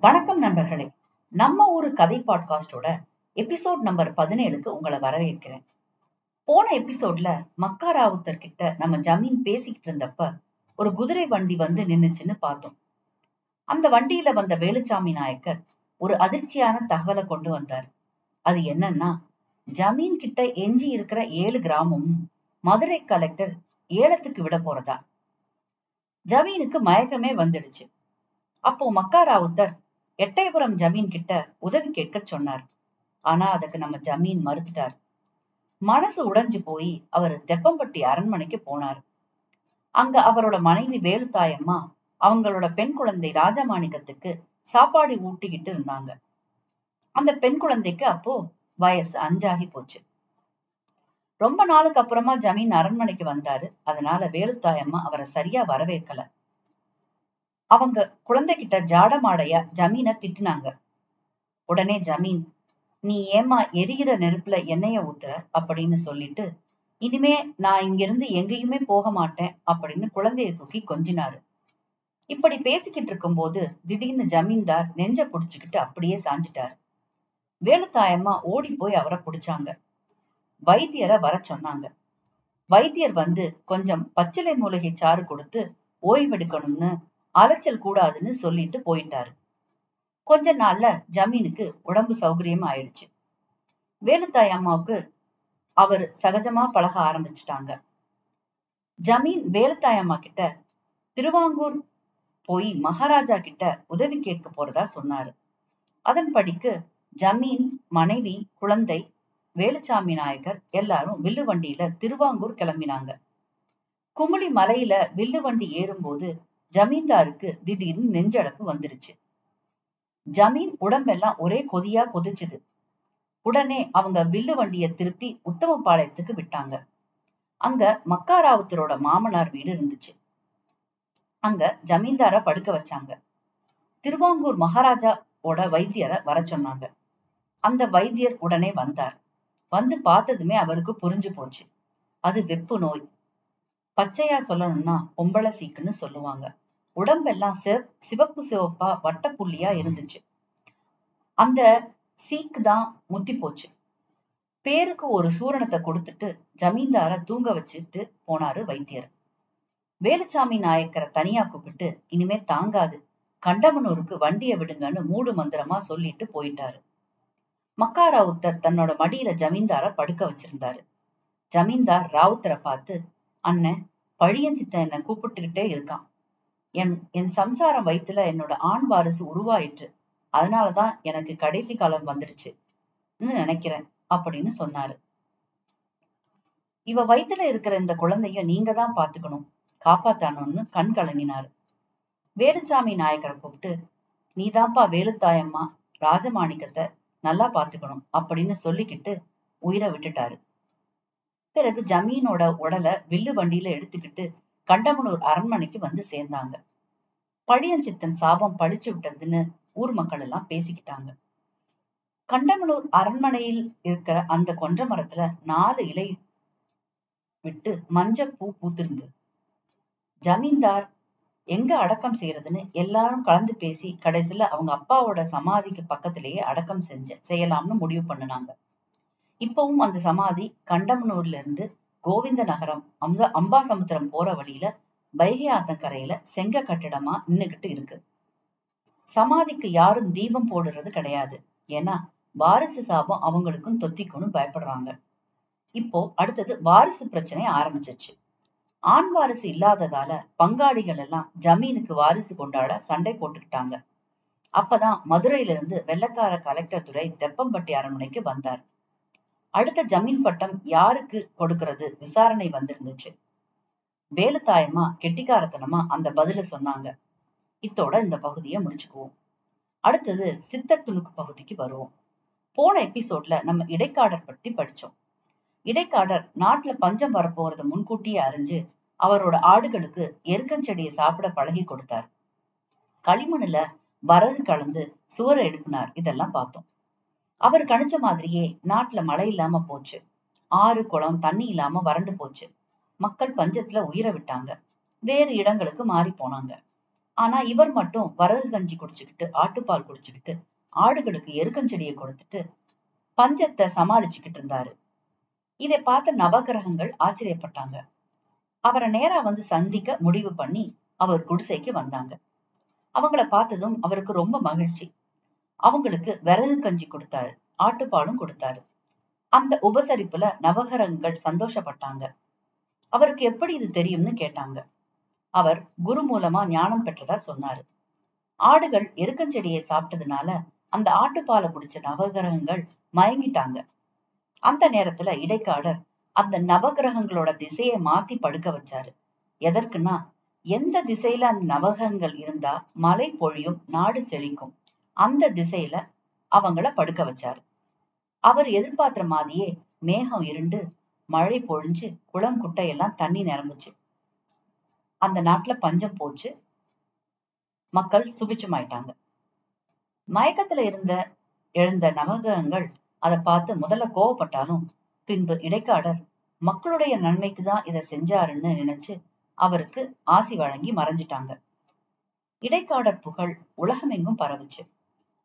வணக்கம் நண்பர்களே. நம்ம ஒரு கதை பாட்காஸ்டோட எபிசோட் நம்பர் பதினேழுக்கு உங்களை வரவேற்கிறேன். போன எபிசோட்ல மக்கா ராவுத்தர் கிட்ட நம்ம ஜமீன் பேசிக்கிட்டு இருந்தப்ப ஒரு குதிரை வண்டி வந்து நின்னுச்சுன்னு பார்த்தோம். அந்த வண்டியில வந்த வேலுச்சாமி நாயக்கர் ஒரு அதிர்ச்சியான தகவலை கொண்டு வந்தார். அது என்னன்னா ஜமீன் கிட்ட எஞ்சி இருக்கிற ஏழு கிராமமும் மதுரை கலெக்டர் ஏலத்துக்கு விட போறதா. ஜமீனுக்கு மயக்கமே வந்துடுச்சு. அப்போ மக்கா ராவுத்தர் எட்டயபுரம் ஜமீன் கிட்ட உதவி கேட்க சொன்னார். ஆனா அதுக்கு நம்ம ஜமீன் மறுத்துட்டார். மனசு உடைஞ்சு போய் அவர் தெப்பம்பட்டி அரண்மனைக்கு போனார். அங்க அவரோட மனைவி வேலுத்தாயம்மா அவங்களோட பெண் குழந்தை ராஜமாணிக்கத்துக்கு சாப்பாடு ஊட்டிக்கிட்டு இருந்தாங்க. அந்த பெண் குழந்தைக்கு அப்போ வயசு அஞ்சாகி போச்சு. ரொம்ப நாளுக்கு அப்புறமா ஜமீன் அரண்மனைக்கு வந்தாரு. அதனால வேலுத்தாயம்மா அவரை சரியா வரவேற்கல. அவங்க குழந்தைகிட்ட ஜாடமாடையா ஜமீன திட்டுனாங்க. உடனே ஜமீன் நீ ஏமா எரிகிற நெருப்புல எண்ணெய ஊத்துற? அப்படின்னு சொல்லிட்டு இனிமே நான் இங்கிருந்து எங்கேயுமே போக மாட்டேன் அப்படின்னு குழந்தைய தூக்கி கொஞ்சினாரு. இப்படி பேசிக்கிட்டு இருக்கும்போது திடீர்னு ஜமீன்தார் நெஞ்ச புடிச்சுக்கிட்டு அப்படியே சாஞ்சிட்டாரு. வேலுத்தாயம்மா ஓடி போய் அவரை புடிச்சாங்க. வைத்தியரை வர சொன்னாங்க. வைத்தியர் வந்து கொஞ்சம் பச்சிலை மூலிகை சாறு கொடுத்து ஓய்வெடுக்கணும்னு அலைச்சல் கூடாதுன்னு சொல்லிட்டு போயிட்டாரு. கொஞ்ச நாள்ல ஜமீனுக்கு உடம்பு சௌகரியம் ஆயிடுச்சு. வேலுத்தாய் அம்மாவுக்கு அவர் சகஜமா பழக ஆரம்பிச்சுட்டாங்க. ஜமீன் வேலுத்தாய் அம்மா கிட்ட திருவாங்கூர் போய் மகாராஜா கிட்ட உதவி கேட்க போறதா சொன்னாரு. அதன்படிக்கு ஜமீன் மனைவி குழந்தை வேலுச்சாமி நாயக்கர் எல்லாரும் வில்லு வண்டியில திருவாங்கூர் கிளம்பினாங்க. குமுளி மலையில வில்லு வண்டி ஏறும்போது ஜமீன்தாருக்கு திடீர்னு நெஞ்சடப்பு வந்துருச்சு. ஜமீன் உடம்பெல்லாம் ஒரே கொதியா கொதிச்சுது. உடனே அவங்க வில்லு வண்டிய திருப்பி உத்தமபாளையத்துக்கு விட்டாங்க. அங்க மக்காராவுத்தரோட மாமனார் வீடு இருந்துச்சு. அங்க ஜமீன்தார படுக்க வச்சாங்க. திருவாங்கூர் மகாராஜாவோட வைத்தியரை வர சொன்னாங்க. அந்த வைத்தியர் உடனே வந்தார். வந்து பார்த்ததுமே அவருக்கு புரிஞ்சு போச்சு. அது வெப்பு நோய். பச்சையா சொல்லணும்னா பொம்பளை சீக்குன்னு சொல்லுவாங்க. உடம்பெல்லாம் சிவப் சிவப்பு சிவப்பா வட்ட புள்ளியா இருந்துச்சு. அந்த சீக்கு தான் முத்தி போச்சு. பேருக்கு ஒரு சூரணத்தை கொடுத்துட்டு ஜமீன்தார தூங்க வச்சுட்டு போனாரு வைத்தியர். வேலுச்சாமி நாயக்கரை தனியா கூப்பிட்டு இனிமே தாங்காது. கண்டமனூருக்கு வண்டியை விடுங்கன்னு மூடு மந்திரமா சொல்லிட்டு போயிட்டாரு. மக்கா ராவுத்தர் தன்னோட மடியில ஜமீன்தார படுக்க வச்சிருந்தாரு. ஜமீன்தார் ராவுத்தரை பார்த்து அண்ணன் பழியஞ்சித்தன் என்ன கூப்பிட்டுக்கிட்டே இருக்கான். என் என் சம்சாரம் வயித்துல என்னோட ஆண் வாரிசு உருவாயிற்று. அதனாலதான் எனக்கு கடைசி காலம் வந்துடுச்சுன்னு நினைக்கிறேன் அப்படின்னு சொன்னாரு. இவ வயித்துல இருக்கிற இந்த குழந்தைய நீங்க தான் பாத்துக்கணும். காப்பாத்தணும்னு கண் கலங்கினாரு. வேலுச்சாமி நாயக்கரை கூப்பிட்டு நீதான்ப்பா வேலுத்தாயம்மா ராஜமாணிக்கத்தை நல்லா பாத்துக்கணும் அப்படின்னு சொல்லிக்கிட்டு உயிரை விட்டுட்டாரு. பிறகு ஜமீனோட உடலை வில்லு வண்டியில எடுத்துக்கிட்டு கண்டமனூர் அரண்மனைக்கு வந்து சேர்ந்தாங்க. பழியஞ்சித்தன் சாபம் பழிச்சு விட்டதுன்னு ஊர் மக்கள் எல்லாம் பேசிக்கிட்டாங்க. கண்டமனூர் அரண்மனையில் இருக்கிற அந்த கொன்ற மரத்துல நாலு இலை விட்டு மஞ்ச பூ பூத்திருந்து ஜமீன்தார் எங்க அடக்கம் செய்யறதுன்னு எல்லாரும் கலந்து பேசி கடைசியில அவங்க அப்பாவோட சமாதிக்கு பக்கத்திலேயே அடக்கம் செஞ்ச செய்யலாம்னு முடிவு பண்ணுனாங்க. இப்பவும் அந்த சமாதி கண்டமனூர்ல இருந்து கோவிந்த நகரம் அம்ச அம்பாசமுத்திரம் போற வழியில வைகை ஆத்தங்கரையில செங்க கட்டிடமா நின்னுகிட்டு இருக்கு. சமாதிக்கு யாரும் தீபம் போடுறது கிடையாது. ஏன்னா வாரிசு சாபம் அவங்களுக்கும் தொத்திக்கும்னு பயப்படுறாங்க. இப்போ அடுத்தது வாரிசு பிரச்சனை ஆரம்பிச்சிச்சு ஆண் வாரிசு இல்லாததால பங்காளிகள் எல்லாம் ஜமீனுக்கு வாரிசு கொண்டாட சண்டை போட்டுக்கிட்டாங்க. அப்பதான் மதுரையில இருந்து வெள்ளக்கார கலெக்டர் துறை தெப்பம்பட்டி அரண்மனைக்கு வந்தார். அடுத்த ஜமீன் பட்டம் யாருக்கு கொடுக்கறது? விசாரணை வந்திருந்துச்சு. வேலுத்தாயமா கெட்டிக்காரத்தனமா அந்த பதில சொன்னாங்க. இத்தோட இந்த பகுதியை முடிச்சுக்குவோம். அடுத்தது சித்த துணுக்கு பகுதிக்கு வருவோம். போன எபிசோட்ல நம்ம இடைக்காடர் பத்தி படிச்சோம். இடைக்காடர் நாட்டுல பஞ்சம் வரப்போறத முன்கூட்டியே அறிஞ்சு அவரோட ஆடுகளுக்கு எருக்கஞ்செடியை சாப்பிட பழகி கொடுத்தார். களிமண்ணுல வரகு கலந்து சுவரை எழுப்பினார். இதெல்லாம் பார்த்தோம். அவர் கணிச்ச மாதிரியே நாட்டுல மழை இல்லாம போச்சு. ஆறு குளம் தண்ணி இல்லாம வறண்டு போச்சு. மக்கள் பஞ்சத்துல உயிரை விட்டாங்க. வேறு இடங்களுக்கு மாறி போனாங்க. ஆனா இவர் மட்டும் வரகு கஞ்சி குடிச்சுக்கிட்டு ஆட்டுப்பால் குடிச்சுக்கிட்டு ஆடுகளுக்கு எருக்கஞ்செடியை கொடுத்துட்டு பஞ்சத்தை சமாளிச்சுக்கிட்டு இருந்தாரு. இதை பார்த்த நவகிரகங்கள் ஆச்சரியப்பட்டாங்க. அவரை நேரா வந்து சந்திக்க முடிவு பண்ணி அவர் குடிசைக்கு வந்தாங்க. அவங்கள பார்த்ததும் அவருக்கு ரொம்ப மகிழ்ச்சி. அவங்களுக்கு விறகு கஞ்சி கொடுத்தாரு ஆட்டுப்பாலும் கொடுத்தாரு. அந்த உபசரிப்புல நவகரங்கள் சந்தோஷப்பட்டாங்க. அவருக்கு எப்படி இது தெரியும்னு கேட்டாங்க. அவர் குரு மூலமா ஞானம் பெற்றதா சொன்னாரு. ஆடுகள் எருக்கஞ்செடியை சாப்பிட்டதுனால அந்த ஆட்டுப்பாலை குடிச்ச நவகிரகங்கள் மயங்கிட்டாங்க. அந்த நேரத்துல இடைக்காடர் அந்த நவகிரகங்களோட திசையை மாத்தி படுக்க வச்சாரு. எதற்குன்னா எந்த திசையில அந்த நவகிரகங்கள் இருந்தா மழை பொழியும் நாடு செழிக்கும். அந்த திசையில அவங்கள படுக்க வச்சாரு. அவர் எதிர்பார்த்த மாதிரியே மேகம் இருண்டு மழை பொழிஞ்சு குளம் குட்டையெல்லாம் தண்ணி நிரம்புச்சு. அந்த நாட்டுல பஞ்சம் போச்சு. மக்கள் சுபிச்சமாயிட்டாங்க மயக்கத்துல இருந்த எழுந்த நவகிரகங்கள் அதை பார்த்து முதல்ல கோவப்பட்டாலும் பின்பு இடைக்காடர் மக்களுடைய நன்மைக்கு தான் இதை செஞ்சாருன்னு நினைச்சு அவருக்கு ஆசி வழங்கி மறைஞ்சிட்டாங்க. இடைக்காடர் புகழ் உலகமெங்கும் பரவுச்சு.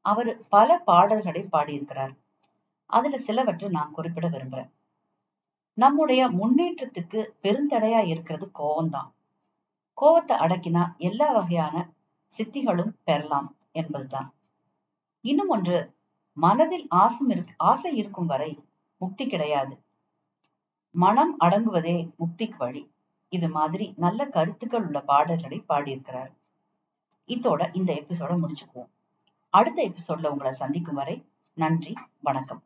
அவர் பல பாடல்களை பாடியிருக்கிறார். அதுல சிலவற்றை நான் குறிப்பிட விரும்புறேன். நம்முடைய முன்னேற்றத்துக்கு பெருந்தடையா இருக்கிறது கோவம்தான். கோவத்தை அடக்கினா எல்லா வகையான சித்திகளும் பெறலாம் என்பதுதான். இன்னும் ஒன்று மனதில் ஆசம் இருக்கு ஆசை இருக்கும் வரை முக்தி கிடையாது. மனம் அடங்குவதே முக்திக்கு வழி. இது மாதிரி நல்ல கருத்துக்கள் உள்ள பாடல்களை பாடியிருக்கிறார். இதோட இந்த எபிசோட முடிச்சுக்குவோம். அடுத்த எபிசோட்ல உங்களை சந்திக்கும் வரை நன்றி வணக்கம்.